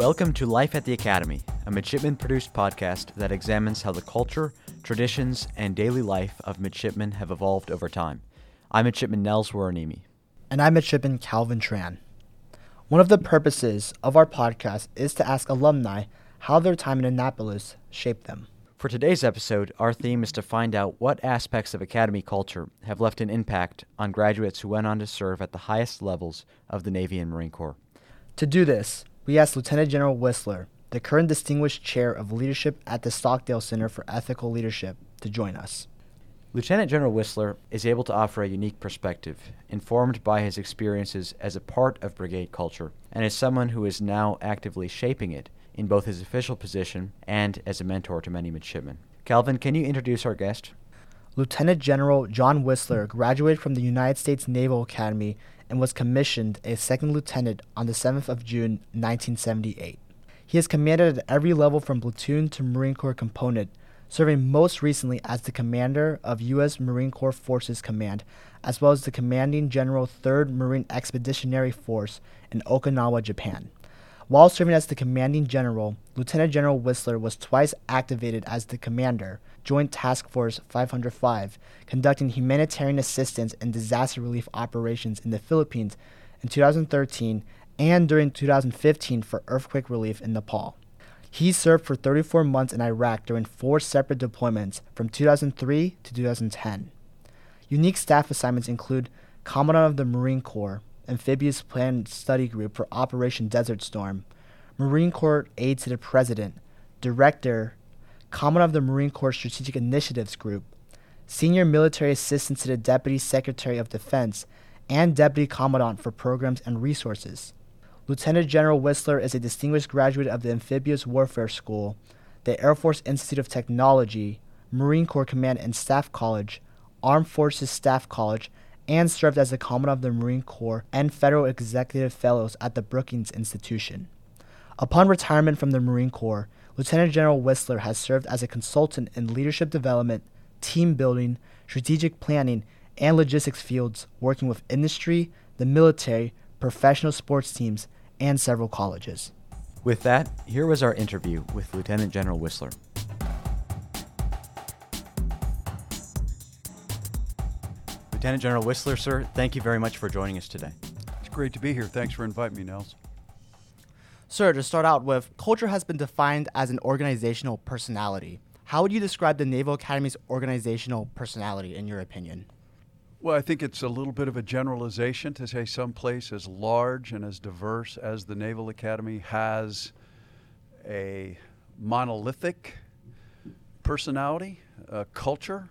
Welcome to Life at the Academy, a midshipman produced podcast that examines how the culture, traditions, and daily life of midshipmen have evolved over time. I'm midshipman Nels Waranimi. And I'm midshipman Calvin Tran. One of the purposes of our podcast is to ask alumni how their time in Annapolis shaped them. For today's episode, our theme is to find out what aspects of Academy culture have left an impact on graduates who went on to serve at the highest levels of the Navy and Marine Corps. To do this, we asked Lieutenant General Wissler, the current Distinguished Chair of Leadership at the Stockdale Center for Ethical Leadership, to join us. Lieutenant General Wissler is able to offer a unique perspective, informed by his experiences as a part of brigade culture and as someone who is now actively shaping it in both his official position and as a mentor to many midshipmen. Calvin, can you introduce our guest? Lieutenant General John Wissler graduated from the United States Naval Academy and was commissioned a second lieutenant on the 7th of June 1978. He has commanded at every level from platoon to Marine Corps component serving most recently as the commander of U.S. Marine Corps Forces Command, as well as the commanding general 3rd Marine Expeditionary Force in Okinawa, Japan. While serving as the commanding general, Lieutenant General Wissler was twice activated as the commander, Joint Task Force 505, conducting humanitarian assistance and disaster relief operations in the Philippines in 2013 and during 2015 for earthquake relief in Nepal. He served for 34 months in Iraq during four separate deployments from 2003 to 2010. Unique staff assignments include Commandant of the Marine Corps, Amphibious Plan Study Group for Operation Desert Storm, Marine Corps Aide to the President, Director, Commandant of the Marine Corps Strategic Initiatives Group, Senior Military Assistant to the Deputy Secretary of Defense, and Deputy Commandant for Programs and Resources. Lieutenant General Wissler is a distinguished graduate of the Amphibious Warfare School, the Air Force Institute of Technology, Marine Corps Command and Staff College, Armed Forces Staff College, and served as the Commandant of the Marine Corps and Federal Executive Fellows at the Brookings Institution. Upon retirement from the Marine Corps, Lieutenant General Wissler has served as a consultant in leadership development, team building, strategic planning, and logistics fields, working with industry, the military, professional sports teams, and several colleges. With that, here was our interview with Lieutenant General Wissler. Lieutenant General Wissler, sir, thank you very much for joining us today. It's great to be here. Thanks for inviting me, Nels. Sir, to start out with, culture has been defined as an organizational personality. How would you describe the Naval Academy's organizational personality, in your opinion? Well, I think it's a little bit of a generalization to say some place as large and as diverse as the Naval Academy has a monolithic personality, a culture.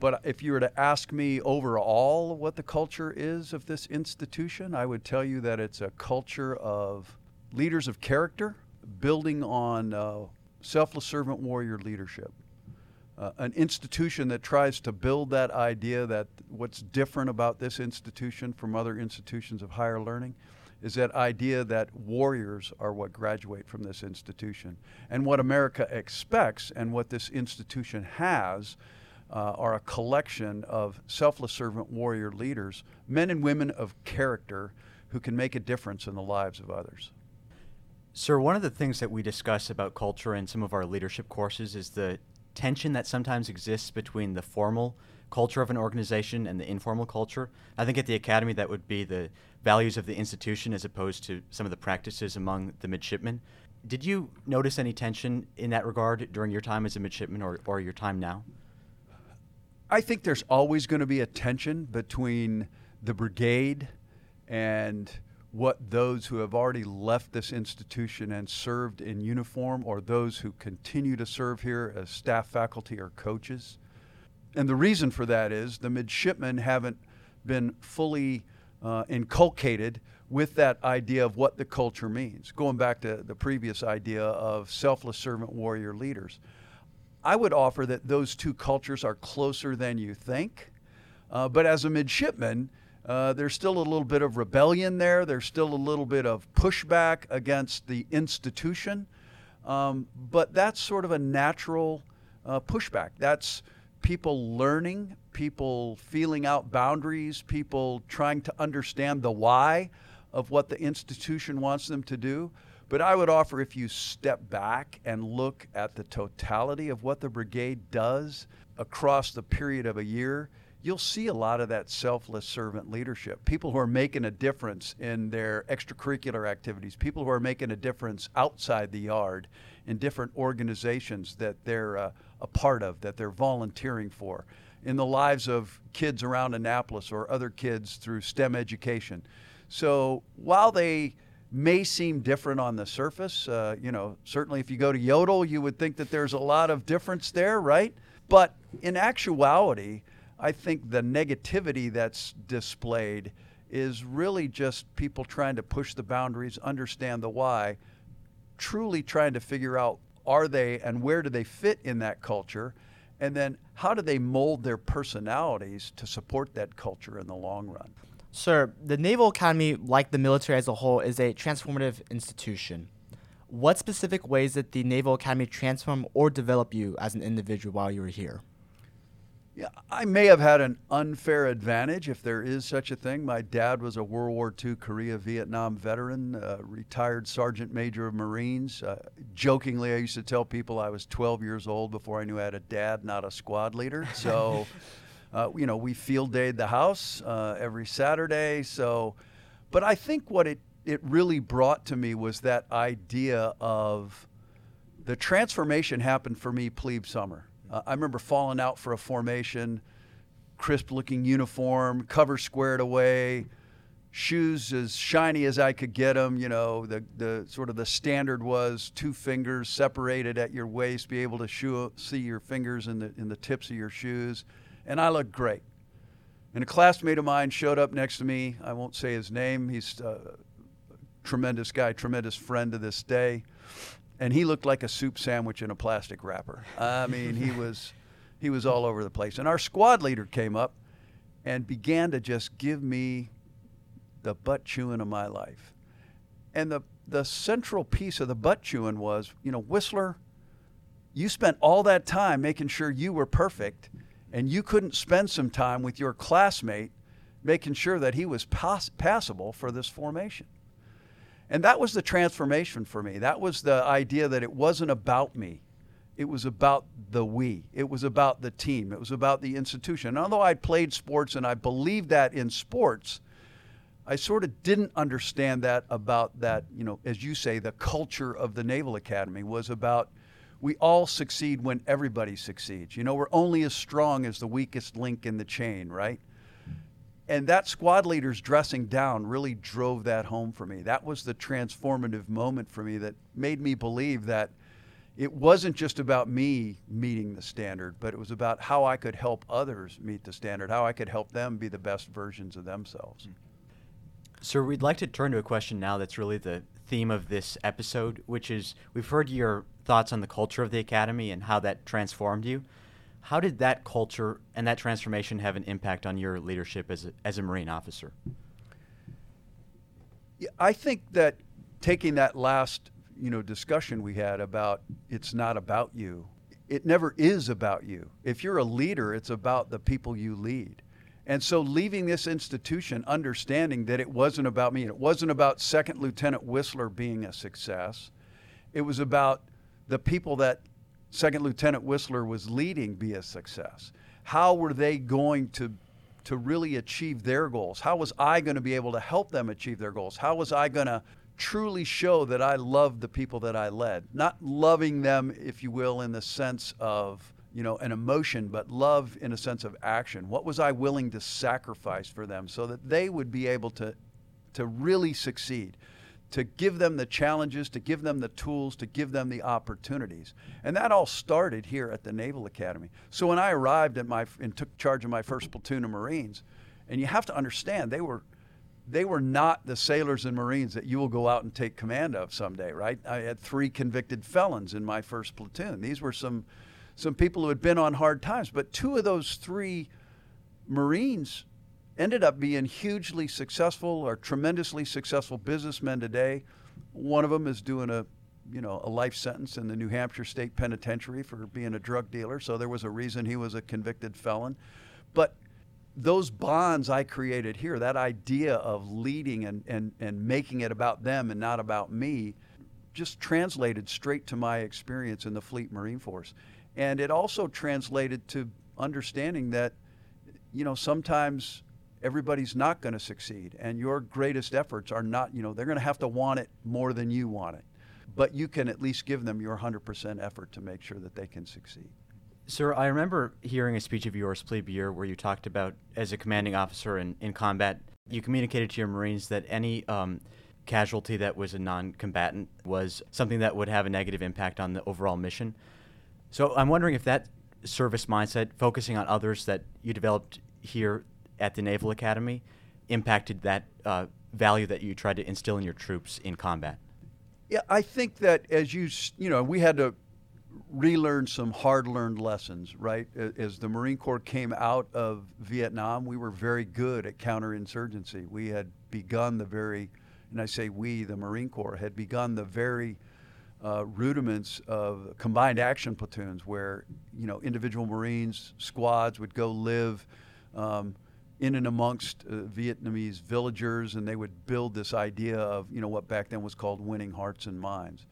But if you were to ask me overall what the culture is of this institution, I would tell you that it's a culture of leaders of character building on uh, selfless servant warrior leadership uh, an institution that tries to build that idea that what's different about this institution from other institutions of higher learning is that idea that warriors are what graduate from this institution. And what America expects and what this institution has uh, are a collection of selfless servant warrior leaders, men and women of character who can make a difference in the lives of others. Sir, one of the things that we discuss about culture in some of our leadership courses is the tension that sometimes exists between the formal culture of an organization and the informal culture. I think at the academy that would be the values of the institution as opposed to some of the practices among the midshipmen. Did you notice any tension in that regard during your time as a midshipman or, or your time now? I think there's always going to be a tension between the brigade and what those who have already left this institution and served in uniform or those who continue to serve here as staff, faculty, or coaches. And the reason for that is the midshipmen haven't been fully uh, inculcated with that idea of what the culture means. Going back to the previous idea of selfless servant warrior leaders. I would offer that those two cultures are closer than you think. Uh, but as a midshipman, uh, there's still a little bit of rebellion there. There's still a little bit of pushback against the institution. Um, but that's sort of a natural uh, pushback. That's people learning, people feeling out boundaries, people trying to understand the why of what the institution wants them to do. But I would offer if you step back and look at the totality of what the brigade does across the period of a year, you'll see a lot of that selfless servant leadership. People who are making a difference in their extracurricular activities, people who are making a difference outside the yard in different organizations that they're uh, a part of, that they're volunteering for, in the lives of kids around Annapolis or other kids through STEM education. So while they may seem different on the surface, uh, you know, certainly if you go to Jodel, you would think that there's a lot of difference there, right? But in actuality, I think the negativity that's displayed is really just people trying to push the boundaries, understand the why, truly trying to figure out are they and where do they fit in that culture, and then how do they mold their personalities to support that culture in the long run. Sir, the Naval Academy, like the military as a whole, is a transformative institution. What specific ways did the Naval Academy transform or develop you as an individual while you were here? Yeah, I may have had an unfair advantage, if there is such a thing. My dad was a World War II Korea Vietnam veteran, uh, retired Sergeant Major of Marines. Uh, jokingly, I used to tell people I was 12 years old before I knew I had a dad, not a squad leader. So, uh, you know, we field dayed the house uh, every Saturday. So, but I think what it, it really brought to me was that idea of the transformation happened for me plebe summer uh, I remember falling out for a formation, crisp looking uniform, cover squared away, shoes as shiny as I could get them. You know, the, the sort of the standard was two fingers separated at your waist, be able to shoe, see your fingers in the, in the tips of your shoes. And I looked great. And a classmate of mine showed up next to me. I won't say his name. He's uh, a tremendous guy, tremendous friend to this day and he looked like a soup sandwich in a plastic wrapper. I mean, he was he was all over the place. And our squad leader came up and began to just give me the butt chewing of my life. And the the central piece of the butt chewing was, you know, Wissler, you spent all that time making sure you were perfect, and you couldn't spend some time with your classmate making sure that he was pass- passable for this formation. And that was the transformation for me. That was the idea that it wasn't about me. It was about the we. It was about the team. It was about the institution. And although I played sports and I believed that in sports, I sort of didn't understand that about that, you know, as you say, the culture of the Naval Academy was about we all succeed when everybody succeeds. You know, we're only as strong as the weakest link in the chain, right? and that squad leader's dressing down really drove that home for me. That was the transformative moment for me that made me believe that it wasn't just about me meeting the standard, but it was about how I could help others meet the standard, how I could help them be the best versions of themselves. Sir, we'd like to turn to a question now that's really the theme of this episode, which is we've heard your thoughts on the culture of the Academy and how that transformed you. How did that culture and that transformation have an impact on your leadership as a, as a Marine officer? Yeah, I think that taking that last you know discussion we had about it's not about you it never is about you if you're a leader it's about the people you lead and so leaving this institution understanding that it wasn't about me it wasn't about second lieutenant Wissler being a success it was about the people that Second Lieutenant Wissler was leading be a success? How were they going to to really achieve their goals? How was I going to be able to help them achieve their goals? How was I going to truly show that I loved the people that I led? Not loving them, if you will, in the sense of you know an emotion, but love in a sense of action. What was I willing to sacrifice for them so that they would be able to to really succeed? to give them the challenges, to give them the tools, to give them the opportunities. And that all started here at the Naval Academy. So when I arrived at my and took charge of my first platoon of Marines, and you have to understand they were they were not the sailors and Marines that you will go out and take command of someday, right? I had three convicted felons in my first platoon. These were some some people who had been on hard times, but two of those three Marines ended up being hugely successful or tremendously successful businessmen today. One of them is doing a you know a life sentence in the New Hampshire State Penitentiary for being a drug dealer. So there was a reason he was a convicted felon. But those bonds I created here, that idea of leading and, and, and making it about them and not about me, just translated straight to my experience in the Fleet Marine Force. And it also translated to understanding that, you know, sometimes everybody's not going to succeed and your greatest efforts are not, you know, they're going to have to want it more than you want it. But you can at least give them your 100% effort to make sure that they can succeed. Sir, I remember hearing a speech of yours, plebe year, where you talked about, as a commanding officer in, in combat, you communicated to your Marines that any um, casualty that was a non combatant was something that would have a negative impact on the overall mission. So I'm wondering if that service mindset, focusing on others that you developed here at the Naval Academy, impacted that uh, value that you tried to instill in your troops in combat. Yeah, I think that as you, you know, we had to relearn some hard learned lessons, right? As the Marine Corps came out of Vietnam, we were very good at counterinsurgency. We had begun the very, and I say we, the Marine Corps, had begun the very uh, rudiments of combined action platoons where, you know, individual Marines, squads would go live. Um, in and amongst uh, Vietnamese villagers, and they would build this idea of you know what back then was called winning hearts and minds,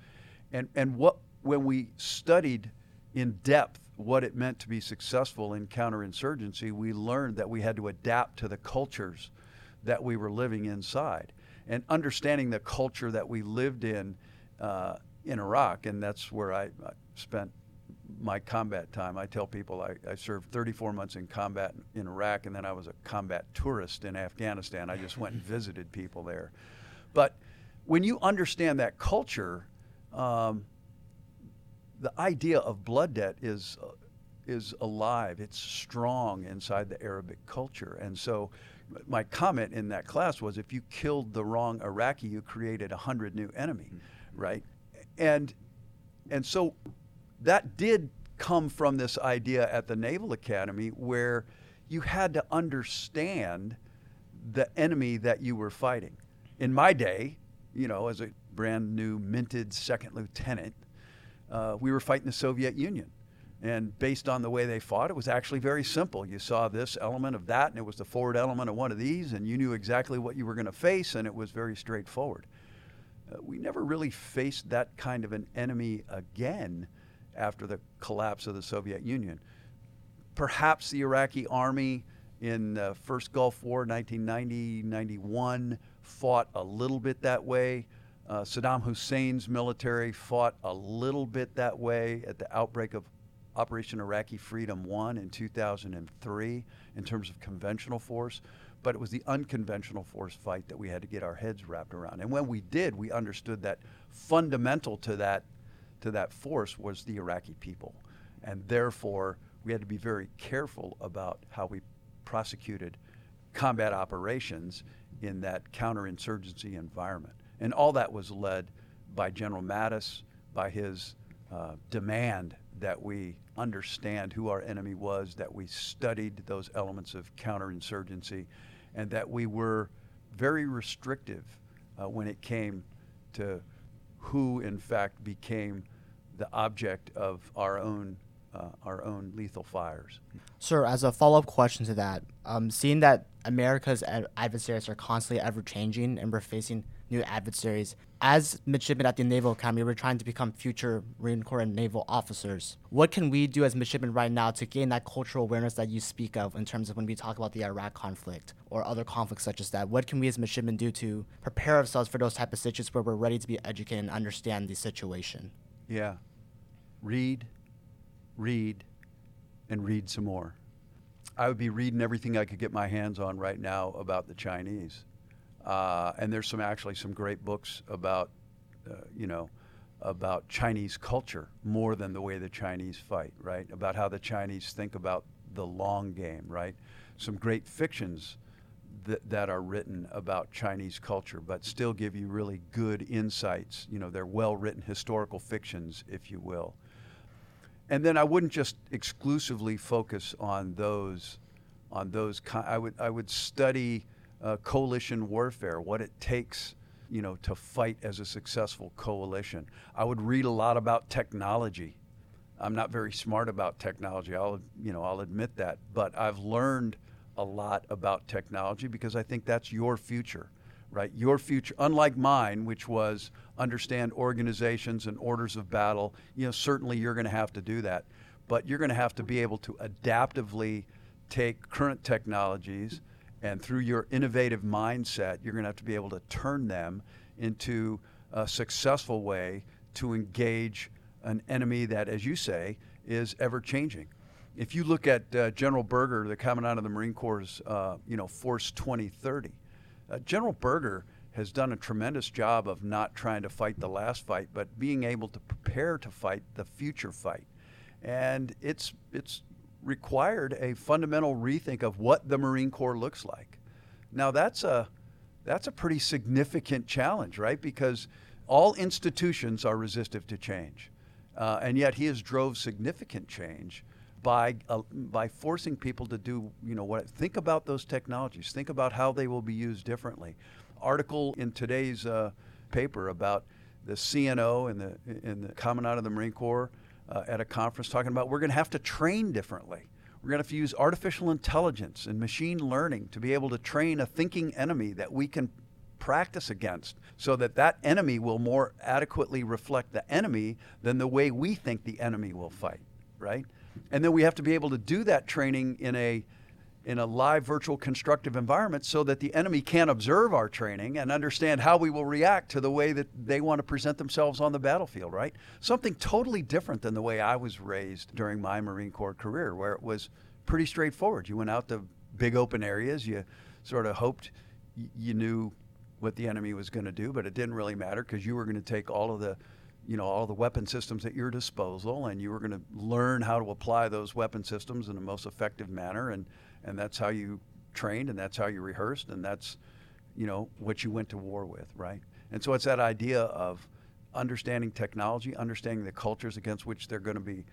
and and what when we studied in depth what it meant to be successful in counterinsurgency, we learned that we had to adapt to the cultures that we were living inside, and understanding the culture that we lived in uh, in Iraq, and that's where I, I spent my combat time. I tell people I, I, served 34 months in combat in Iraq, and then I was a combat tourist in Afghanistan. I just went and visited people there. But when you understand that culture, um, the idea of blood debt is uh, is alive. It's strong inside the Arabic culture, and so my comment in that class was, if you killed the wrong Iraqi, you created a hundred new enemy, mm-hmm. right? And and so that did come from this idea at the Naval Academy where you had to understand the enemy that you were fighting. In my day, you know, as a brand new minted second lieutenant, uh, we were fighting the Soviet Union. And based on the way they fought, it was actually very simple. You saw this element of that, and it was the forward element of one of these, and you knew exactly what you were going to face, and it was very straightforward. Uh, we never really faced that kind of an enemy again after the collapse of the Soviet Union. Perhaps the Iraqi army in the first Gulf War, 1990 91, fought a little bit that way. Uh, Saddam Hussein's military fought a little bit that way at the outbreak of Operation Iraqi Freedom 1 in 2003 in terms of conventional force. But it was the unconventional force fight that we had to get our heads wrapped around. And when we did, we understood that fundamental to that to that force was the Iraqi people. And therefore, we had to be very careful about how we prosecuted combat operations in that counterinsurgency environment. And all that was led by General Mattis, by his uh, demand that we understand who our enemy was, that we studied those elements of counterinsurgency, and that we were very restrictive uh, when it came to who, in fact, became the object of our own uh, our own lethal fires. Sir, as a follow up question to that, um, seeing that America's ad- adversaries are constantly ever changing and we're facing new adversaries, as midshipmen at the Naval Academy, we're trying to become future Marine Corps and naval officers. What can we do as midshipmen right now to gain that cultural awareness that you speak of in terms of when we talk about the Iraq conflict or other conflicts such as that? What can we as midshipmen do to prepare ourselves for those type of situations where we're ready to be educated and understand the situation? Yeah. Read, read, and read some more. I would be reading everything I could get my hands on right now about the Chinese. Uh, and there's some actually some great books about, uh, you know, about Chinese culture more than the way the Chinese fight, right? About how the Chinese think about the long game, right? Some great fictions that, that are written about Chinese culture, but still give you really good insights. You know, they're well written historical fictions, if you will. And then I wouldn't just exclusively focus on those, on those. I would I would study uh, coalition warfare, what it takes, you know, to fight as a successful coalition. I would read a lot about technology. I'm not very smart about technology. I'll you know I'll admit that, but I've learned a lot about technology because I think that's your future, right? Your future, unlike mine, which was understand organizations and orders of battle, you know, certainly you're going to have to do that. But you're going to have to be able to adaptively take current technologies and through your innovative mindset, you're going to have to be able to turn them into a successful way to engage an enemy that, as you say, is ever changing. If you look at uh, General Berger, the Commandant of the Marine Corps' uh, you know, Force 2030, uh, General Berger has done a tremendous job of not trying to fight the last fight, but being able to prepare to fight the future fight. And it's, it's required a fundamental rethink of what the Marine Corps looks like. Now, that's a, that's a pretty significant challenge, right? Because all institutions are resistive to change. Uh, and yet he has drove significant change by, uh, by forcing people to do, you know, what, think about those technologies, think about how they will be used differently. Article in today's uh, paper about the CNO and the, in the Commandant of the Marine Corps uh, at a conference talking about we're going to have to train differently. We're going to have to use artificial intelligence and machine learning to be able to train a thinking enemy that we can practice against so that that enemy will more adequately reflect the enemy than the way we think the enemy will fight, right? And then we have to be able to do that training in a in a live virtual constructive environment so that the enemy can observe our training and understand how we will react to the way that they want to present themselves on the battlefield, right? Something totally different than the way I was raised during my Marine Corps career, where it was pretty straightforward. You went out to big open areas, you sort of hoped you knew what the enemy was going to do, but it didn't really matter because you were going to take all of the you know all the weapon systems at your disposal and you were going to learn how to apply those weapon systems in the most effective manner and and that's how you trained and that's how you rehearsed and that's you know what you went to war with right? And so it's that idea of understanding technology understanding the cultures against which they're going to be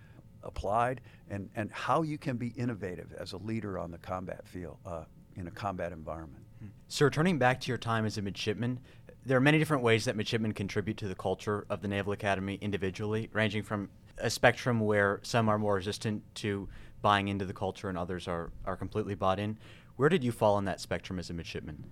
applied and and how you can be innovative as a leader on the combat field uh, in a combat environment. Sir, turning back to your time as a midshipman there are many different ways that midshipmen contribute to the culture of the Naval Academy individually, ranging from a spectrum where some are more resistant to buying into the culture and others are, are completely bought in. Where did you fall on that spectrum as a midshipman?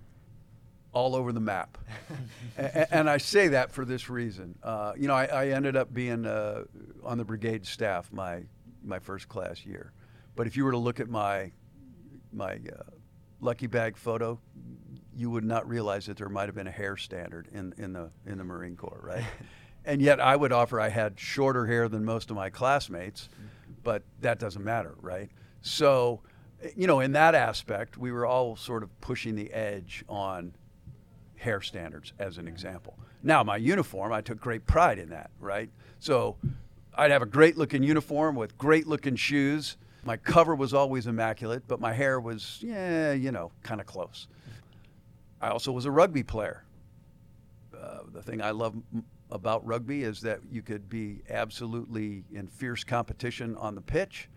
All over the map. and, and, I say that for this reason. Uh, you know, I, I, ended up being uh, on the brigade staff my, my first class year. But if you were to look at my, my uh, lucky bag photo, you would not realize that there might have been a hair standard in, in, the, in the Marine Corps, right? and yet I would offer I had shorter hair than most of my classmates, but that doesn't matter, right? So, you know, in that aspect, we were all sort of pushing the edge on hair standards, as an example. Now, my uniform, I took great pride in that, right? So I'd have a great looking uniform with great looking shoes. My cover was always immaculate, but my hair was, yeah, you know, kind of close. I also was a rugby player. Uh, the thing I love about rugby is that you could be absolutely in fierce competition on the pitch,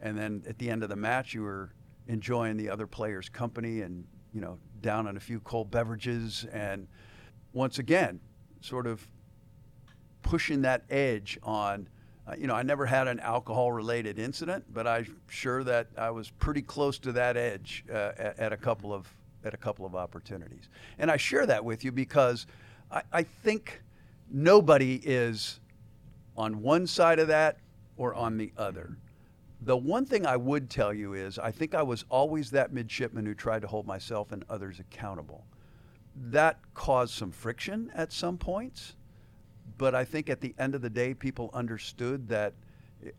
and then at the end of the match, you were enjoying the other players' company and you know down on a few cold beverages, and once again, sort of pushing that edge on. Uh, you know, I never had an alcohol-related incident, but I'm sure that I was pretty close to that edge uh, at, at a couple of at a couple of opportunities. And I share that with you because I, I think nobody is on one side of that or on the other. The one thing I would tell you is I think I was always that midshipman who tried to hold myself and others accountable. That caused some friction at some points, but I think at the end of the day, people understood that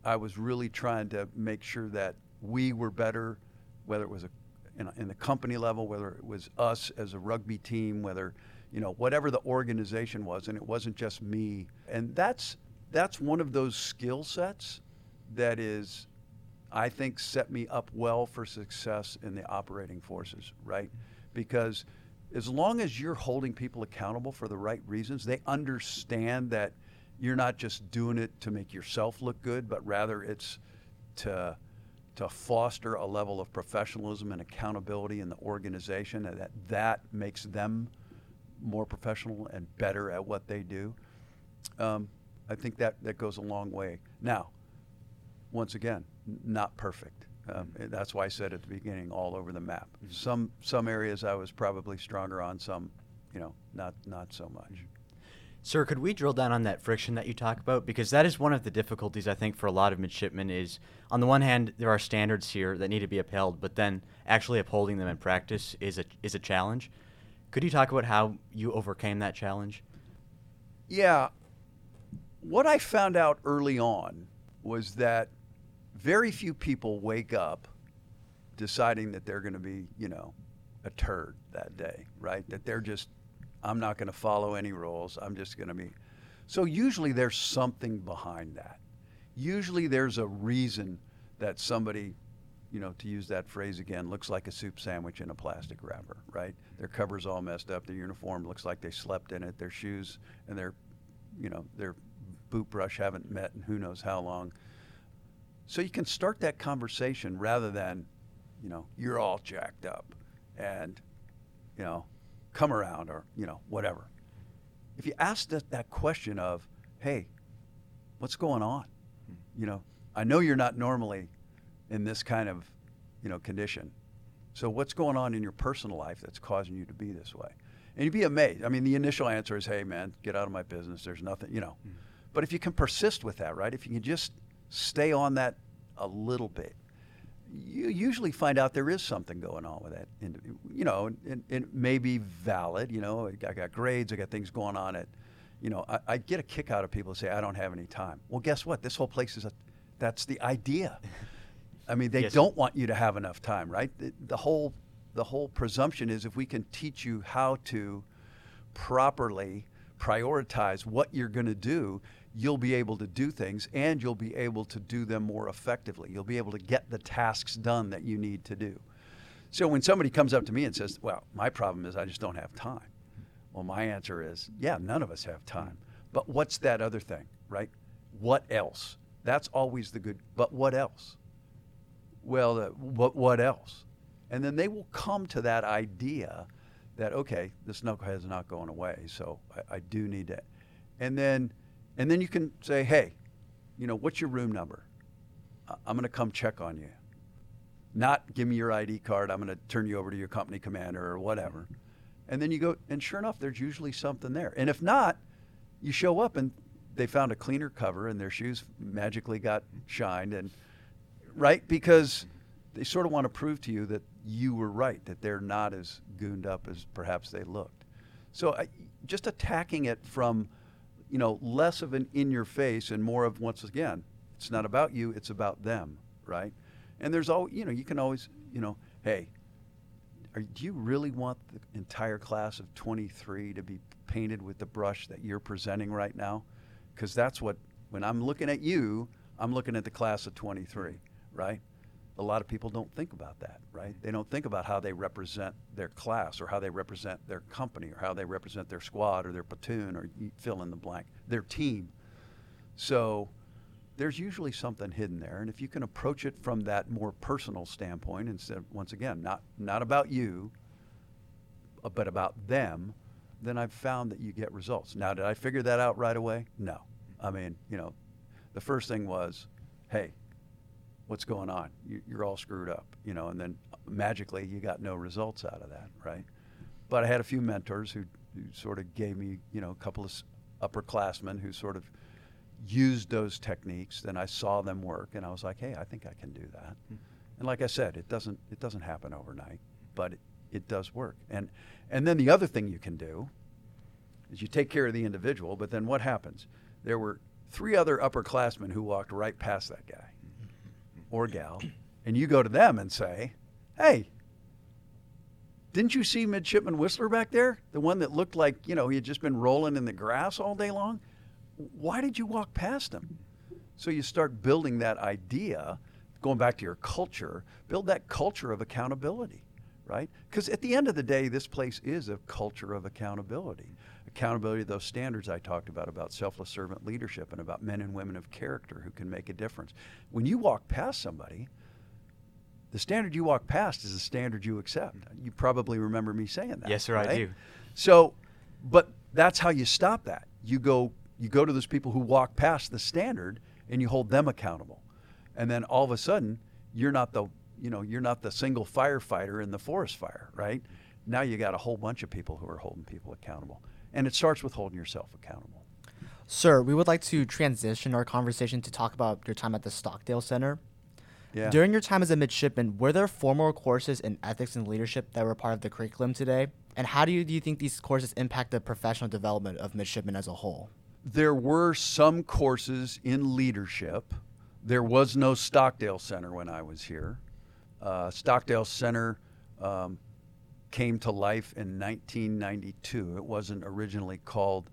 I was really trying to make sure that we were better, whether it was a in, in the company level, whether it was us as a rugby team, whether you know whatever the organization was, and it wasn't just me. And that's that's one of those skill sets that is, I think, set me up well for success in the operating forces, right? Because as long as you're holding people accountable for the right reasons, they understand that you're not just doing it to make yourself look good, but rather it's to to foster a level of professionalism and accountability in the organization, and that that makes them more professional and better at what they do. Um, I think that that goes a long way. Now, once again, not perfect. Um, that's why I said at the beginning, all over the map. Mm-hmm. Some some areas I was probably stronger on, some you know, not not so much. Sir, could we drill down on that friction that you talk about? Because that is one of the difficulties I think for a lot of midshipmen is on the one hand there are standards here that need to be upheld, but then actually upholding them in practice is a is a challenge. Could you talk about how you overcame that challenge? Yeah. What I found out early on was that very few people wake up deciding that they're going to be, you know, a turd that day, right? That they're just I'm not going to follow any rules. I'm just going to be. So usually there's something behind that. Usually there's a reason that somebody, you know, to use that phrase again, looks like a soup sandwich in a plastic wrapper, right? Their cover's all messed up. Their uniform looks like they slept in it. Their shoes and their, you know, their boot brush haven't met in who knows how long. So you can start that conversation rather than, you know, you're all jacked up and, you know, come around or, you know, whatever. If you ask that, that question of, hey, what's going on? Hmm. You know, I know you're not normally in this kind of, you know, condition. So what's going on in your personal life that's causing you to be this way? And you'd be amazed. I mean, the initial answer is, hey, man, get out of my business. There's nothing, you know. Mm-hmm. But if you can persist with that, right? If you can just stay on that a little bit, you usually find out there is something going on with that. And, you know, and, and it may be valid. You know, I got grades, I got things going on. It, you know, I, I, get a kick out of people who say I don't have any time. Well, guess what? This whole place is a. That's the idea. I mean, they yes. don't want you to have enough time, right? The, the whole the whole presumption is if we can teach you how to properly prioritize what you're going to do, you'll be able to do things and you'll be able to do them more effectively. You'll be able to get the tasks done that you need to do. So when somebody comes up to me and says, Well, my problem is I just don't have time. Well, my answer is, Yeah, none of us have time. But what's that other thing, right? What else? That's always the good, but what else? Well, uh, what, what else? And then they will come to that idea that, okay, this knucklehead is not going away, so I, I do need to. And then and then you can say, hey, you know, what's your room number? I'm going to come check on you. Not give me your ID card. I'm going to turn you over to your company commander or whatever. And then you go, and sure enough, there's usually something there. And if not, you show up and they found a cleaner cover and their shoes magically got shined and right because they sort of want to prove to you that you were right that they're not as gooned up as perhaps they looked so I, just attacking it from you know, less of an in your face and more of once again, it's not about you, it's about them, right? And there's all you know, you can always, you know, hey, are, do you really want the entire class of 23 to be painted with the brush that you're presenting right now? Because that's what, when I'm looking at you, I'm looking at the class of 23, right? a lot of people don't think about that, right? They don't think about how they represent their class or how they represent their company or how they represent their squad or their platoon or fill in the blank, their team. So there's usually something hidden there. And if you can approach it from that more personal standpoint, instead of, once again, not, not about you, uh, but about them, then I've found that you get results. Now, did I figure that out right away? No. I mean, you know, the first thing was, hey, what's going on? You're all screwed up, you know, and then magically you got no results out of that, right? But I had a few mentors who, who sort of gave me, you know, a couple of upperclassmen who sort of used those techniques. Then I saw them work, and I was like, hey, I think I can do that. Hmm. And like I said, it doesn't it doesn't happen overnight, but it, it does work. And and then the other thing you can do is you take care of the individual, but then what happens? There were three other upperclassmen who walked right past that guy or gal, and you go to them and say, hey, didn't you see Midshipman Wissler back there? The one that looked like, you know, he had just been rolling in the grass all day long? Why did you walk past him? So you start building that idea, going back to your culture, build that culture of accountability, right? Because at the end of the day, this place is a culture of accountability accountability of those standards I talked about, about selfless servant leadership and about men and women of character who can make a difference. When you walk past somebody, the standard you walk past is the standard you accept. You probably remember me saying that. Yes, sir, right? I do. So, but that's how you stop that. You go, you go to those people who walk past the standard and you hold them accountable. And then all of a sudden, you're not the, you know, you're not the single firefighter in the forest fire, right? now you got a whole bunch of people who are holding people accountable. And it starts with holding yourself accountable. Sir, we would like to transition our conversation to talk about your time at the Stockdale Center. Yeah. During your time as a midshipman, were there formal courses in ethics and leadership that were part of the curriculum today? And how do you, do you think these courses impact the professional development of midshipmen as a whole? there were some courses in leadership. There was no Stockdale Center when I was here. Uh, Stockdale Center um, came to life in 1992. It wasn't originally called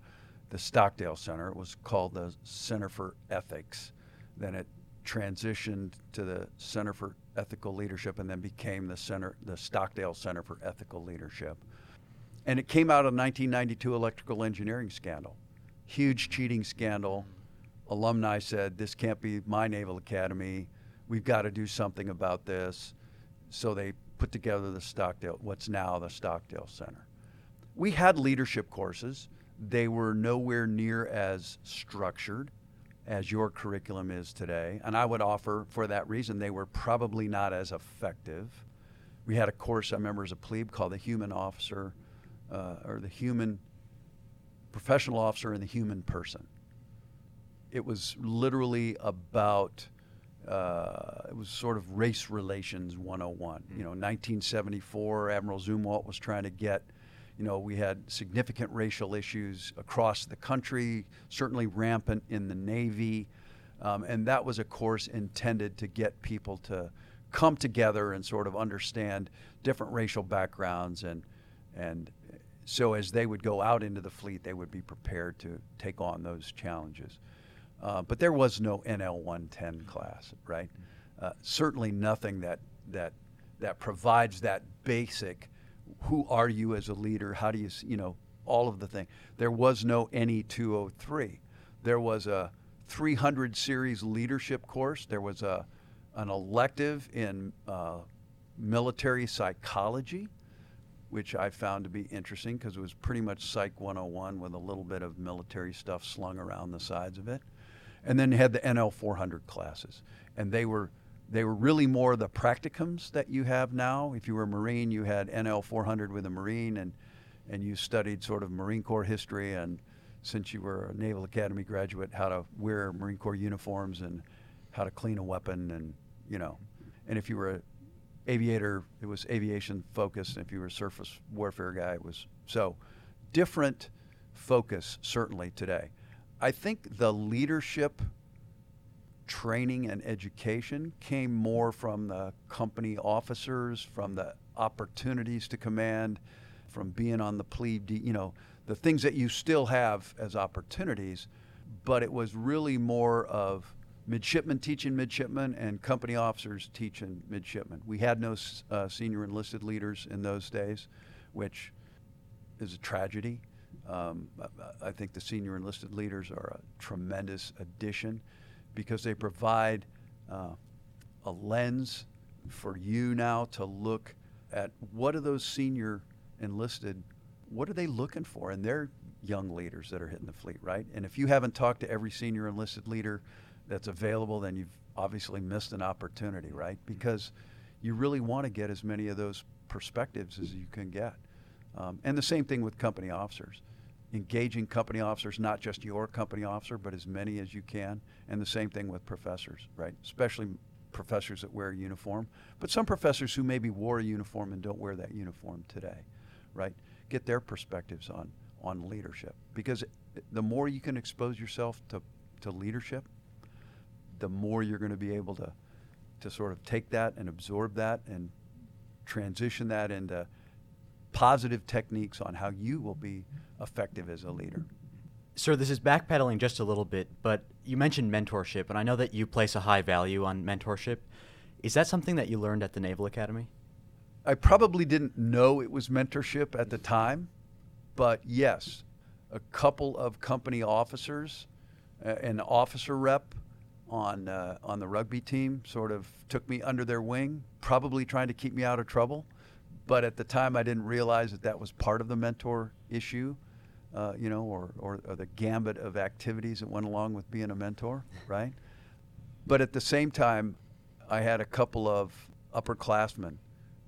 the Stockdale Center, it was called the Center for Ethics. Then it transitioned to the Center for Ethical Leadership and then became the Center, the Stockdale Center for Ethical Leadership. And it came out of 1992 electrical engineering scandal huge cheating scandal. Alumni said, This can't be my Naval Academy. We've got to do something about this. So they put together the Stockdale, what's now the Stockdale Center. We had leadership courses. They were nowhere near as structured as your curriculum is today. And I would offer, for that reason, they were probably not as effective. We had a course I remember as a plebe called the Human Officer uh, or the Human professional officer and the human person. It was literally about, uh, it was sort of race relations 101. Mm-hmm. You know, 1974, Admiral Zumwalt was trying to get, you know, we had significant racial issues across the country, certainly rampant in the Navy. Um, and that was a course intended to get people to come together and sort of understand different racial backgrounds and, and so as they would go out into the fleet, they would be prepared to take on those challenges. Uh, but there was no NL 110 class, right? Uh, certainly nothing that that that provides that basic. Who are you as a leader? How do you, you know, all of the thing. There was no NE 203. There was a 300 series leadership course. There was a an elective in uh, military psychology which I found to be interesting because it was pretty much Psych 101 with a little bit of military stuff slung around the sides of it. And then had the NL 400 classes, and they were they were really more the practicums that you have now. If you were a Marine, you had NL 400 with a Marine, and and you studied sort of Marine Corps history, and since you were a Naval Academy graduate, how to wear Marine Corps uniforms and how to clean a weapon, and you know, and if you were a aviator, it was aviation focused. If you were a surface warfare guy, it was so different focus certainly today. I think the leadership training and education came more from the company officers, from the opportunities to command, from being on the plebe, you know, the things that you still have as opportunities, but it was really more of midshipmen teaching midshipmen and company officers teaching midshipmen. We had no uh, senior enlisted leaders in those days, which is a tragedy. Um, I think the senior enlisted leaders are a tremendous addition because they provide uh, a lens for you now to look at what are those senior enlisted, what are they looking for in their young leaders that are hitting the fleet, right? And if you haven't talked to every senior enlisted leader that's available, then you've obviously missed an opportunity, right? Because you really want to get as many of those perspectives as you can get. Um, and the same thing with company officers. Engaging company officers, not just your company officer, but as many as you can. And the same thing with professors, right? Especially professors that wear a uniform, but some professors who maybe wore a uniform and don't wear that uniform today, right? Get their perspectives on, on leadership. Because the more you can expose yourself to, to leadership, the more you're going to be able to to sort of take that and absorb that and transition that into positive techniques on how you will be effective as a leader. Sir, this is backpedaling just a little bit, but you mentioned mentorship, and I know that you place a high value on mentorship. Is that something that you learned at the Naval Academy? I probably didn't know it was mentorship at the time, but yes, a couple of company officers, uh, an officer rep, on uh, on the rugby team sort of took me under their wing, probably trying to keep me out of trouble. But at the time, I didn't realize that that was part of the mentor issue, uh, you know, or, or, or the gambit of activities that went along with being a mentor, right? But at the same time, I had a couple of upperclassmen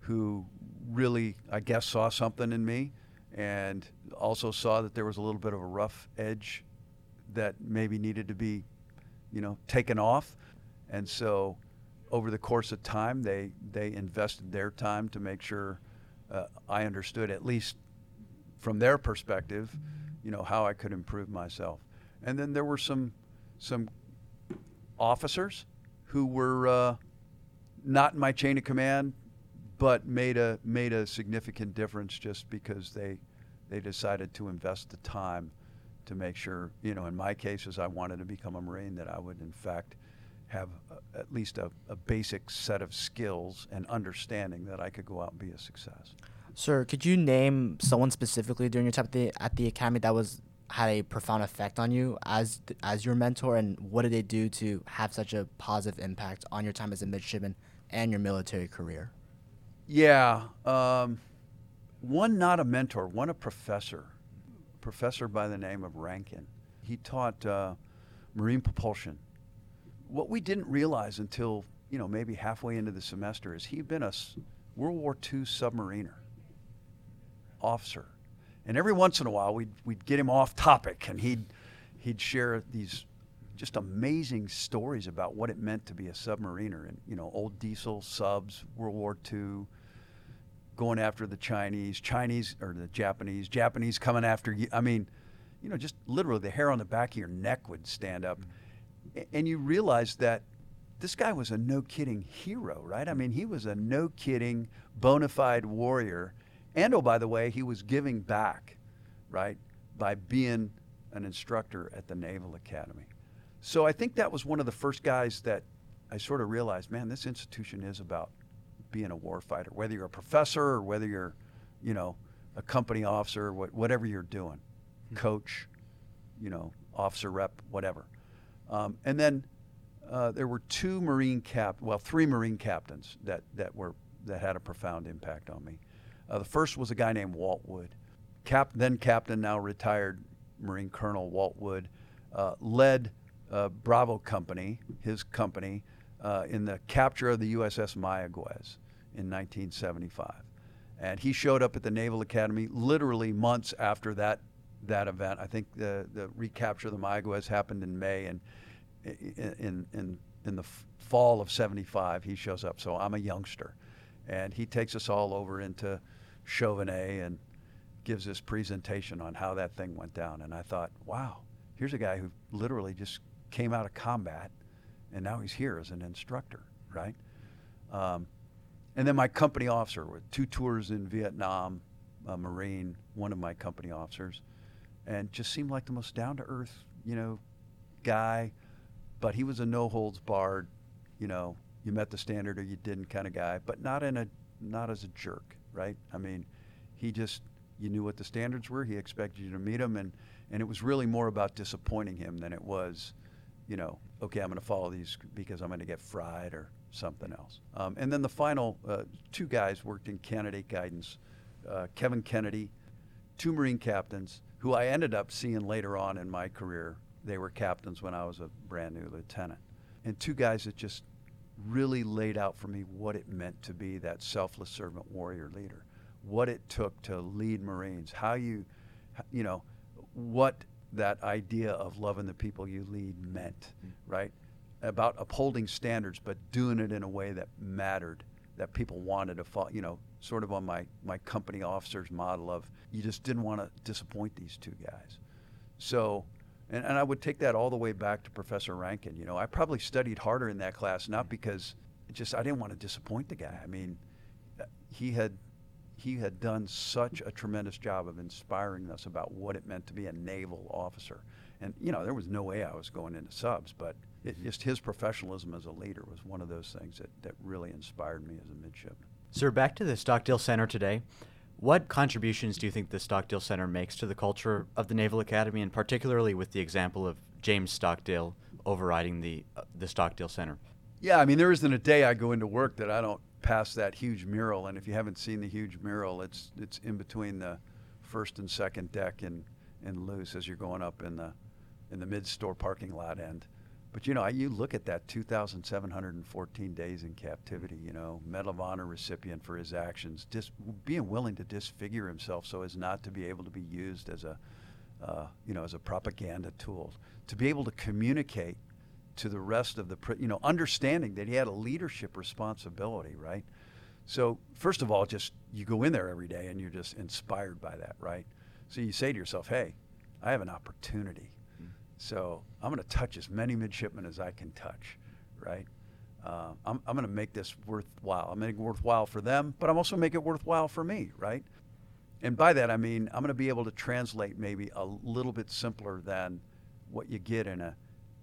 who really, I guess, saw something in me and also saw that there was a little bit of a rough edge that maybe needed to be, you know, taken off. And so over the course of time, they, they invested their time to make sure uh, I understood, at least from their perspective, you know, how I could improve myself. And then there were some, some officers who were uh, not in my chain of command, but made a made a significant difference just because they they decided to invest the time to make sure you know in my cases I wanted to become a Marine that I would in fact have a, at least a, a basic set of skills and understanding that I could go out and be a success. Sir, could you name someone specifically during your time at the, at the academy that was had a profound effect on you as as your mentor, and what did they do to have such a positive impact on your time as a midshipman and your military career? Yeah. Um, one not a mentor, one a professor, a professor by the name of Rankin. He taught uh, marine propulsion. What we didn't realize until you know maybe halfway into the semester is he'd been a World War II submariner officer, and every once in a while we'd we'd get him off topic, and he'd he'd share these just amazing stories about what it meant to be a submariner and you know old diesel subs, World War II going after the Chinese, Chinese or the Japanese, Japanese coming after you. I mean, you know, just literally the hair on the back of your neck would stand up. And you realize that this guy was a no kidding hero, right? I mean, he was a no kidding, bona fide warrior. And oh, by the way, he was giving back, right, by being an instructor at the Naval Academy. So I think that was one of the first guys that I sort of realized, man, this institution is about being a warfighter, whether you're a professor or whether you're, you know, a company officer, whatever you're doing, hmm. coach, you know, officer rep, whatever. Um, and then uh, there were two Marine cap, well, three Marine captains that that were that had a profound impact on me. Uh, the first was a guy named Walt Wood, cap, then captain, now retired Marine Colonel Walt Wood, uh, led uh, Bravo Company, his company, uh, in the capture of the USS Mayaguez in 1975. And he showed up at the Naval Academy literally months after that that event. I think the, the recapture of the Mayaguez happened in May, and in, in, in the fall of 75, he shows up. So I'm a youngster. And he takes us all over into Chauvenet and gives this presentation on how that thing went down. And I thought, wow, here's a guy who literally just came out of combat, and now he's here as an instructor, right? Um, and then my company officer with two tours in Vietnam, a Marine, one of my company officers, and just seemed like the most down to earth, you know, guy. But he was a no holds barred, you know, you met the standard or you didn't kind of guy, but not in a not as a jerk, right? I mean, he just you knew what the standards were. He expected you to meet them, and and it was really more about disappointing him than it was, you know, okay, I'm going to follow these because I'm going to get fried or something else. Um, and then the final uh, two guys worked in candidate guidance uh, Kevin Kennedy, two Marine captains who I ended up seeing later on in my career. They were captains when I was a brand new lieutenant. And two guys that just really laid out for me what it meant to be that selfless servant warrior leader, what it took to lead Marines, how you, you know, what that idea of loving the people you lead meant, mm. right? about upholding standards, but doing it in a way that mattered, that people wanted to follow, you know, sort of on my, my company officer's model of you just didn't want to disappoint these two guys. So, and, and I would take that all the way back to Professor Rankin. You know, I probably studied harder in that class, not because just I didn't want to disappoint the guy. I mean, he had he had done such a tremendous job of inspiring us about what it meant to be a naval officer. And you know, there was no way I was going into subs, but it, just his professionalism as a leader was one of those things that, that really inspired me as a midshipman. Sir, back to the Stockdale Center today. What contributions do you think the Stockdale Center makes to the culture of the Naval Academy, and particularly with the example of James Stockdale overriding the uh, the Stockdale Center? Yeah, I mean, there isn't a day I go into work that I don't pass that huge mural. And if you haven't seen the huge mural, it's it's in between the first and second deck in in Luce as you're going up in the in the mid store parking lot end But you know, you look at that 2,714 days in captivity. You know, Medal of Honor recipient for his actions, dis, being willing to disfigure himself so as not to be able to be used as a, uh, you know, as a propaganda tool. To be able to communicate to the rest of the, you know, understanding that he had a leadership responsibility, right? So first of all, just you go in there every day and you're just inspired by that, right? So you say to yourself, "Hey, I have an opportunity." So I'm going to touch as many midshipmen as I can touch, right? Uh, I'm, I'm going to make this worthwhile. I'm making it worthwhile for them, but I'm also making it worthwhile for me, right? And by that I mean I'm going to be able to translate maybe a little bit simpler than what you get in a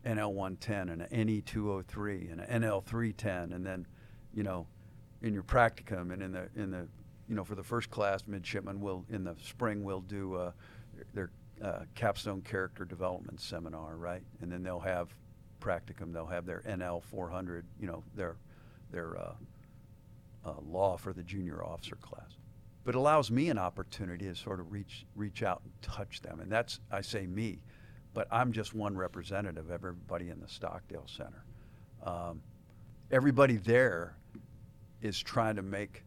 NL110 and an NE203 and an NL310, and then, you know, in your practicum and in the in the, you know, for the first class midshipmen will in the spring we'll do uh, uh, capstone character development seminar, right? And then they'll have practicum. They'll have their NL 400, you know, their their uh, uh, law for the junior officer class. But it allows me an opportunity to sort of reach reach out and touch them, and that's I say me, but I'm just one representative of everybody in the Stockdale Center. Um, everybody there is trying to make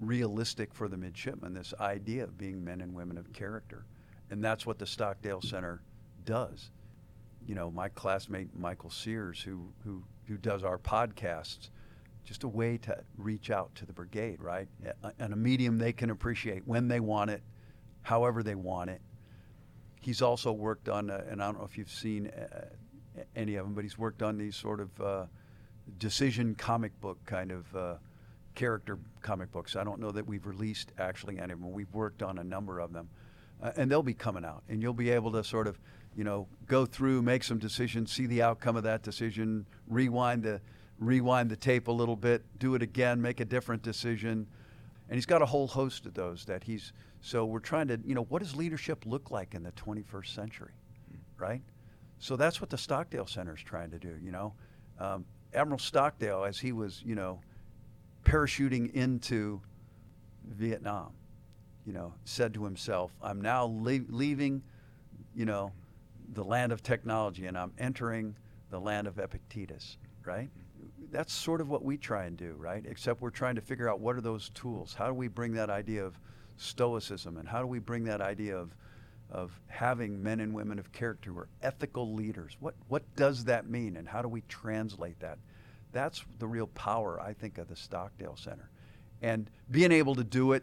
realistic for the midshipmen this idea of being men and women of character. And that's what the Stockdale Center does. You know, my classmate Michael Sears, who, who, who does our podcasts, just a way to reach out to the brigade, right? And a medium they can appreciate when they want it, however they want it. He's also worked on, uh, and I don't know if you've seen uh, any of them, but he's worked on these sort of uh, decision comic book kind of uh, character comic books. I don't know that we've released actually any of them. We've worked on a number of them, uh, and they'll be coming out, and you'll be able to sort of, you know, go through, make some decisions, see the outcome of that decision, rewind the rewind the tape a little bit, do it again, make a different decision, and he's got a whole host of those that he's. So we're trying to, you know, what does leadership look like in the 21st century, right? So that's what the Stockdale Center is trying to do. You know, um, Admiral Stockdale, as he was, you know parachuting into Vietnam, you know, said to himself, I'm now le- leaving, you know, the land of technology and I'm entering the land of Epictetus, right? That's sort of what we try and do, right? Except we're trying to figure out what are those tools? How do we bring that idea of stoicism and how do we bring that idea of of having men and women of character who are ethical leaders. What what does that mean and how do we translate that? That's the real power, I think, of the Stockdale Center. And being able to do it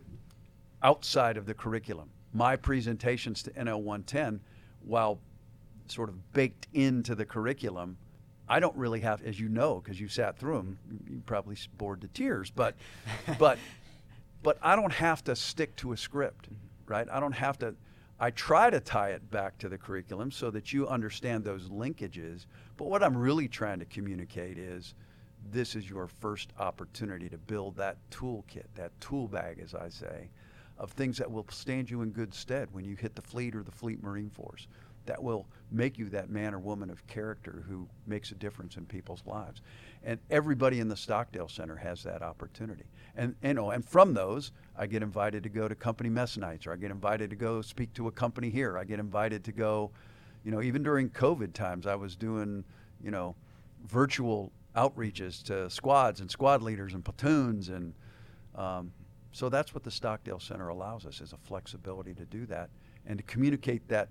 outside of the curriculum. My presentations to NL 110, while sort of baked into the curriculum, I don't really have, as you know, because you sat through them, you probably bored to tears, but, but, but I don't have to stick to a script, mm-hmm. right? I don't have to. I try to tie it back to the curriculum so that you understand those linkages. But what I'm really trying to communicate is this is your first opportunity to build that toolkit, that tool bag, as I say, of things that will stand you in good stead when you hit the fleet or the Fleet Marine Force. That will make you that man or woman of character who makes a difference in people's lives. And everybody in the Stockdale Center has that opportunity. And you know, and from those, I get invited to go to company mess nights, or I get invited to go speak to a company here. I get invited to go, you know, even during COVID times, I was doing, you know, virtual outreaches to squads and squad leaders and platoons and um, so that's what the Stockdale Center allows us is a flexibility to do that and to communicate that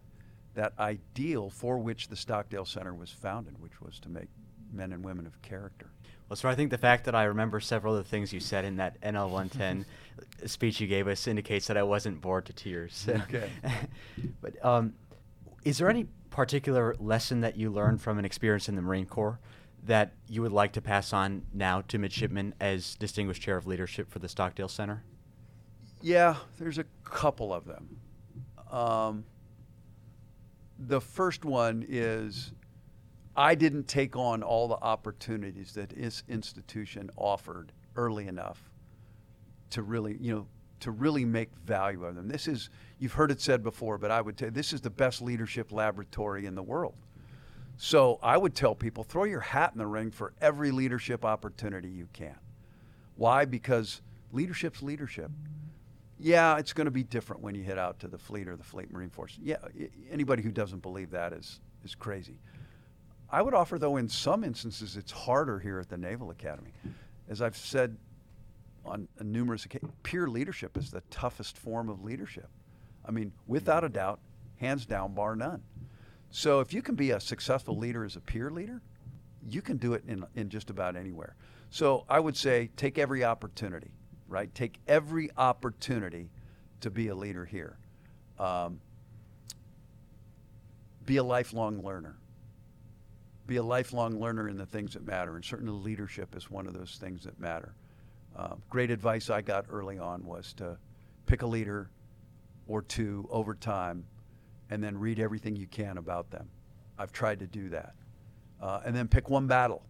that ideal for which the Stockdale Center was founded, which was to make men and women of character. Well, so I think the fact that I remember several of the things you said in that NL 110 speech you gave us indicates that I wasn't bored to tears. Okay. but um, is there any particular lesson that you learned from an experience in the Marine Corps that you would like to pass on now to midshipmen as distinguished chair of leadership for the Stockdale Center? Yeah, there's a couple of them. Um, the first one is I didn't take on all the opportunities that this institution offered early enough to really, you know, to really make value of them. This is, you've heard it said before, but I would say this is the best leadership laboratory in the world. So I would tell people throw your hat in the ring for every leadership opportunity you can. Why? Because leadership's leadership. Yeah, it's going to be different when you head out to the fleet or the Fleet Marine Force. Yeah, anybody who doesn't believe that is is crazy. I would offer, though, in some instances, it's harder here at the Naval Academy. As I've said on numerous occasions, peer leadership is the toughest form of leadership. I mean, without a doubt, hands down, bar none. So if you can be a successful leader as a peer leader, you can do it in, in just about anywhere. So I would say take every opportunity, right? Take every opportunity to be a leader here. Um, be a lifelong learner. Be a lifelong learner in the things that matter, and certainly leadership is one of those things that matter. Uh, great advice I got early on was to pick a leader or two over time and then read everything you can about them. I've tried to do that. Uh, and then pick one battle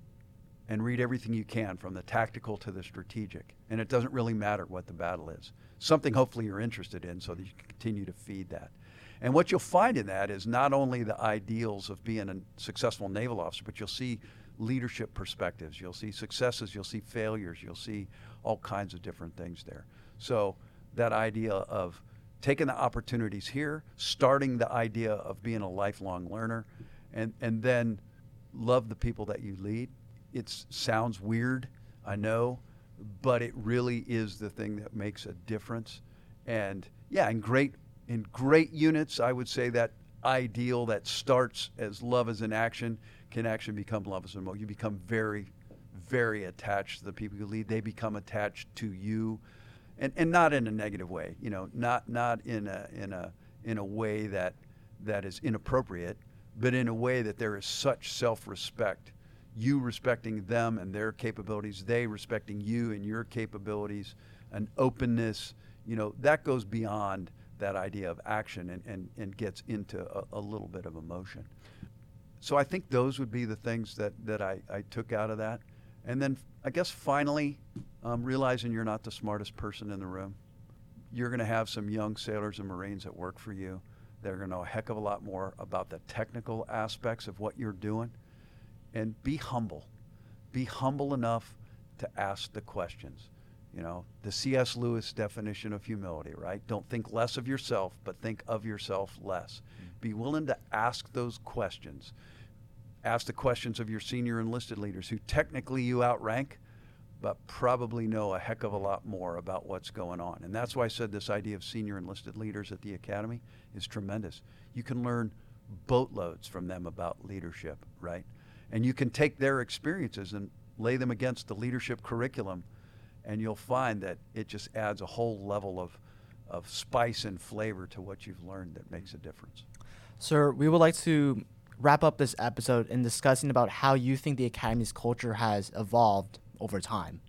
and read everything you can from the tactical to the strategic. And it doesn't really matter what the battle is. Something hopefully you're interested in so that you can continue to feed that. And what you'll find in that is not only the ideals of being a successful naval officer, but you'll see leadership perspectives, you'll see successes, you'll see failures, you'll see all kinds of different things there. So that idea of taking the opportunities here, starting the idea of being a lifelong learner, and, and then love the people that you lead. It sounds weird, I know, but it really is the thing that makes a difference. And yeah, in great in great units, I would say that ideal that starts as love as an action can actually become love as an emotion. You become very, very attached to the people you lead. They become attached to you and, and not in a negative way, you know, not not in a in a in a way that that is inappropriate, but in a way that there is such self-respect, you respecting them and their capabilities, they respecting you and your capabilities, an openness, you know, that goes beyond that idea of action and, and, and gets into a, a little bit of emotion. So I think those would be the things that, that I, I took out of that. And then I guess finally, um, realizing you're not the smartest person in the room. You're going to have some young sailors and Marines that work for you. They're going to know a heck of a lot more about the technical aspects of what you're doing. And be humble. Be humble enough to ask the questions. You know, the C.S. Lewis definition of humility, right? Don't think less of yourself, but think of yourself less. Mm-hmm. Be willing to ask those questions ask the questions of your senior enlisted leaders who technically you outrank, but probably know a heck of a lot more about what's going on. And that's why I said this idea of senior enlisted leaders at the academy is tremendous. You can learn boatloads from them about leadership, right? And you can take their experiences and lay them against the leadership curriculum, and you'll find that it just adds a whole level of, of spice and flavor to what you've learned that makes a difference. Sir, we would like to wrap up this episode in discussing about how you think the Academy's culture has evolved over time.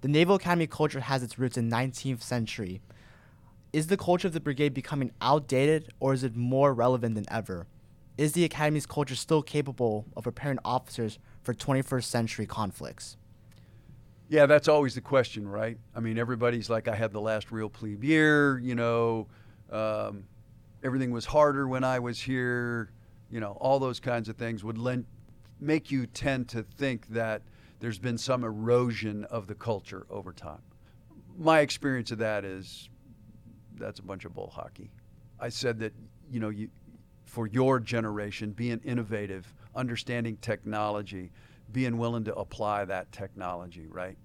The Naval Academy culture has its roots in 19th century. Is the culture of the brigade becoming outdated or is it more relevant than ever? Is the Academy's culture still capable of preparing officers for 21st century conflicts? Yeah, that's always the question, right? I mean, everybody's like, I had the last real plebe year, you know, um, everything was harder when I was here you know, all those kinds of things would lend, make you tend to think that there's been some erosion of the culture over time. My experience of that is that's a bunch of bull hockey. I said that, you know, you, for your generation, being innovative, understanding technology, being willing to apply that technology, right?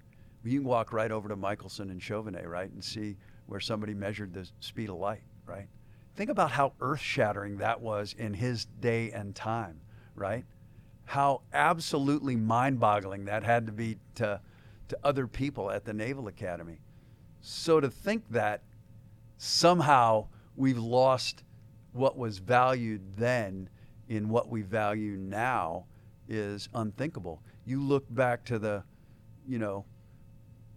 You can walk right over to Michelson and Chauvenet, right, and see where somebody measured the speed of light, right? Think about how earth shattering that was in his day and time, right? How absolutely mind boggling that had to be to, to other people at the Naval Academy. So to think that somehow we've lost what was valued then in what we value now is unthinkable. You look back to the, you know,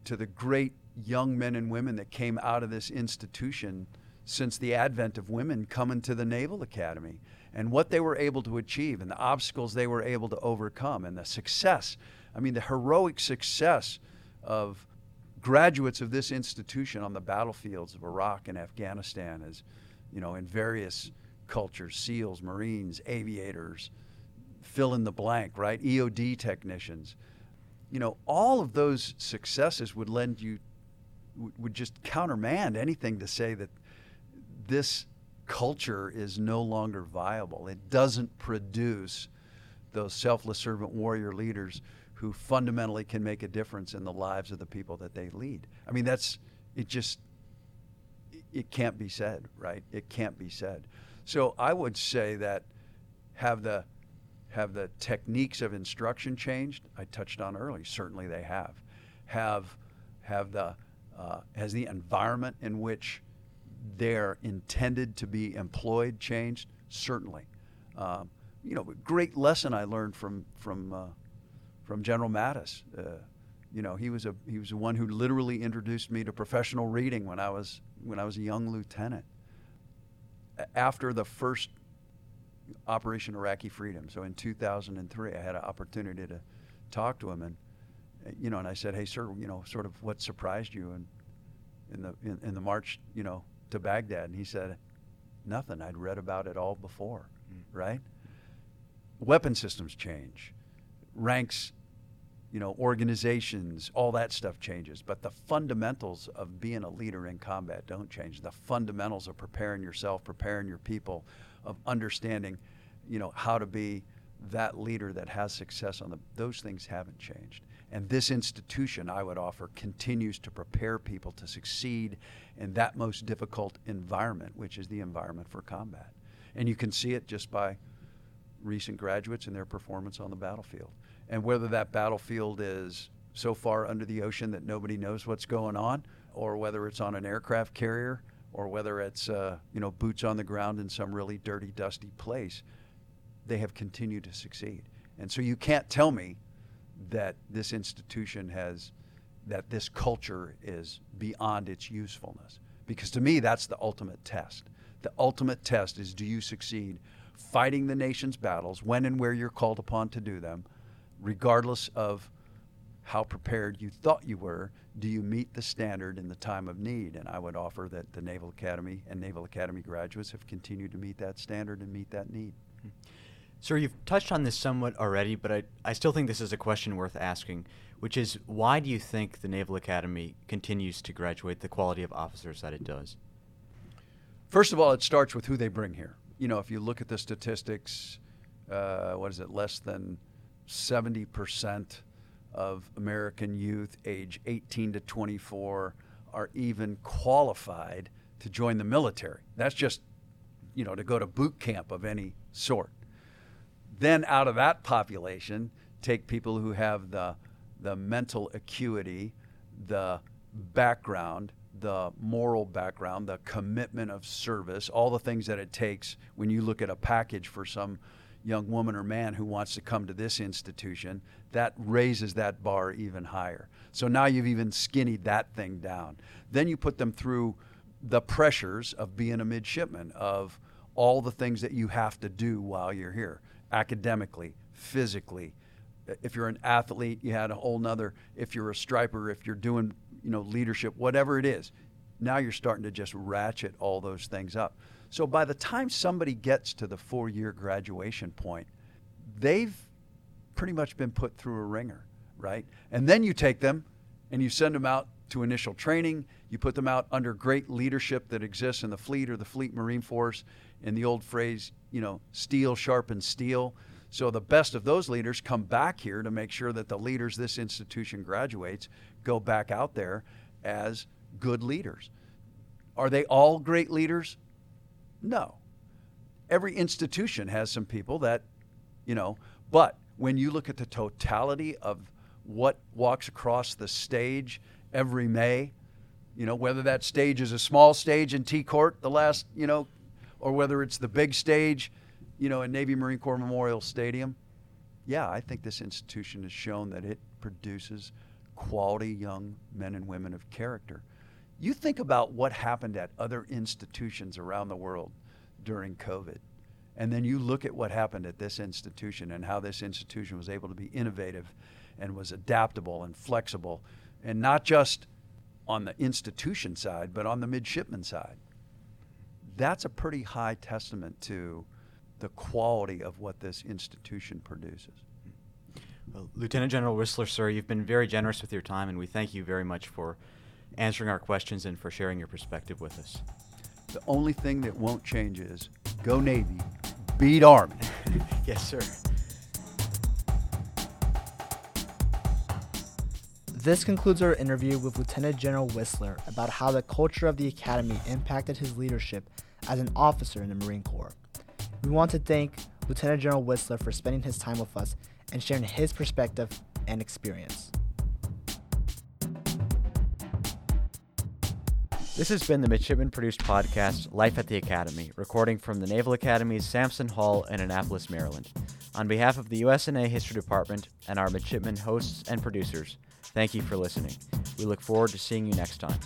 to the great young men and women that came out of this institution since the advent of women coming to the Naval Academy and what they were able to achieve and the obstacles they were able to overcome and the success. I mean, the heroic success of graduates of this institution on the battlefields of Iraq and Afghanistan as, you know, in various cultures, SEALs, Marines, aviators, fill in the blank, right? EOD technicians. You know, all of those successes would lend you, would just countermand anything to say that this culture is no longer viable. It doesn't produce those selfless servant warrior leaders who fundamentally can make a difference in the lives of the people that they lead. I mean, that's it. Just it can't be said, right? It can't be said. So I would say that have the have the techniques of instruction changed? I touched on early. Certainly they have. Have have the uh, has the environment in which they're intended to be employed changed? Certainly. Um, you know, great lesson I learned from from uh, from General Mattis. Uh, you know, he was a he was the one who literally introduced me to professional reading when I was when I was a young lieutenant. After the first Operation Iraqi Freedom, so in 2003, I had an opportunity to talk to him, and you know, and I said, "Hey, sir, you know, sort of what surprised you in in the in, in the march, you know, to Baghdad?" And he said, "Nothing. I'd read about it all before, mm. right?" Weapon systems change, ranks you know, organizations, all that stuff changes. But the fundamentals of being a leader in combat don't change. The fundamentals of preparing yourself, preparing your people, of understanding, you know, how to be that leader that has success on the those things haven't changed. And this institution, I would offer, continues to prepare people to succeed in that most difficult environment, which is the environment for combat. And you can see it just by recent graduates and their performance on the battlefield and whether that battlefield is so far under the ocean that nobody knows what's going on, or whether it's on an aircraft carrier, or whether it's uh, you know boots on the ground in some really dirty, dusty place, they have continued to succeed. And so you can't tell me that this institution has that this culture is beyond its usefulness, because to me that's the ultimate test. The ultimate test is do you succeed fighting the nation's battles when and where you're called upon to do them regardless of how prepared you thought you were, do you meet the standard in the time of need? And I would offer that the Naval Academy and Naval Academy graduates have continued to meet that standard and meet that need. Hmm. Sir, you've touched on this somewhat already, but I, I still think this is a question worth asking, which is why do you think the Naval Academy continues to graduate the quality of officers that it does? First of all, it starts with who they bring here. You know, if you look at the statistics, uh, what is it, less than 70% of American youth age 18 to 24 are even qualified to join the military. That's just, you know, to go to boot camp of any sort. Then out of that population, take people who have the, the mental acuity, the background, the moral background, the commitment of service, all the things that it takes when you look at a package for some young woman or man who wants to come to this institution, that raises that bar even higher. So now you've even skinnied that thing down. Then you put them through the pressures of being a midshipman, of all the things that you have to do while you're here, academically, physically. If you're an athlete, you had a whole nother. If you're a striper, if you're doing, you know, leadership, whatever it is, now you're starting to just ratchet all those things up. So by the time somebody gets to the four year graduation point, they've pretty much been put through a ringer, right? And then you take them and you send them out to initial training. You put them out under great leadership that exists in the fleet or the Fleet Marine Force. In the old phrase, you know, steel sharpens steel. So the best of those leaders come back here to make sure that the leaders this institution graduates go back out there as good leaders. Are they all great leaders? No. Every institution has some people that, you know, but when you look at the totality of what walks across the stage every May, you know, whether that stage is a small stage in T Court, the last, you know, or whether it's the big stage, you know, in Navy Marine Corps Memorial Stadium, yeah, I think this institution has shown that it produces quality young men and women of character. You think about what happened at other institutions around the world during COVID. And then you look at what happened at this institution and how this institution was able to be innovative and was adaptable and flexible, and not just on the institution side, but on the midshipman side that's a pretty high testament to the quality of what this institution produces. Well, Lieutenant General Wissler, sir, you've been very generous with your time, and we thank you very much for answering our questions and for sharing your perspective with us. The only thing that won't change is go Navy, beat Army. yes, sir. This concludes our interview with Lieutenant General Wissler about how the culture of the Academy impacted his leadership as an officer in the Marine Corps. We want to thank Lieutenant General Wissler for spending his time with us and sharing his perspective and experience. This has been the Midshipman produced podcast, Life at the Academy, recording from the Naval Academy's Sampson Hall in Annapolis, Maryland. On behalf of the USNA History Department and our midshipmen hosts and producers, thank you for listening. We look forward to seeing you next time.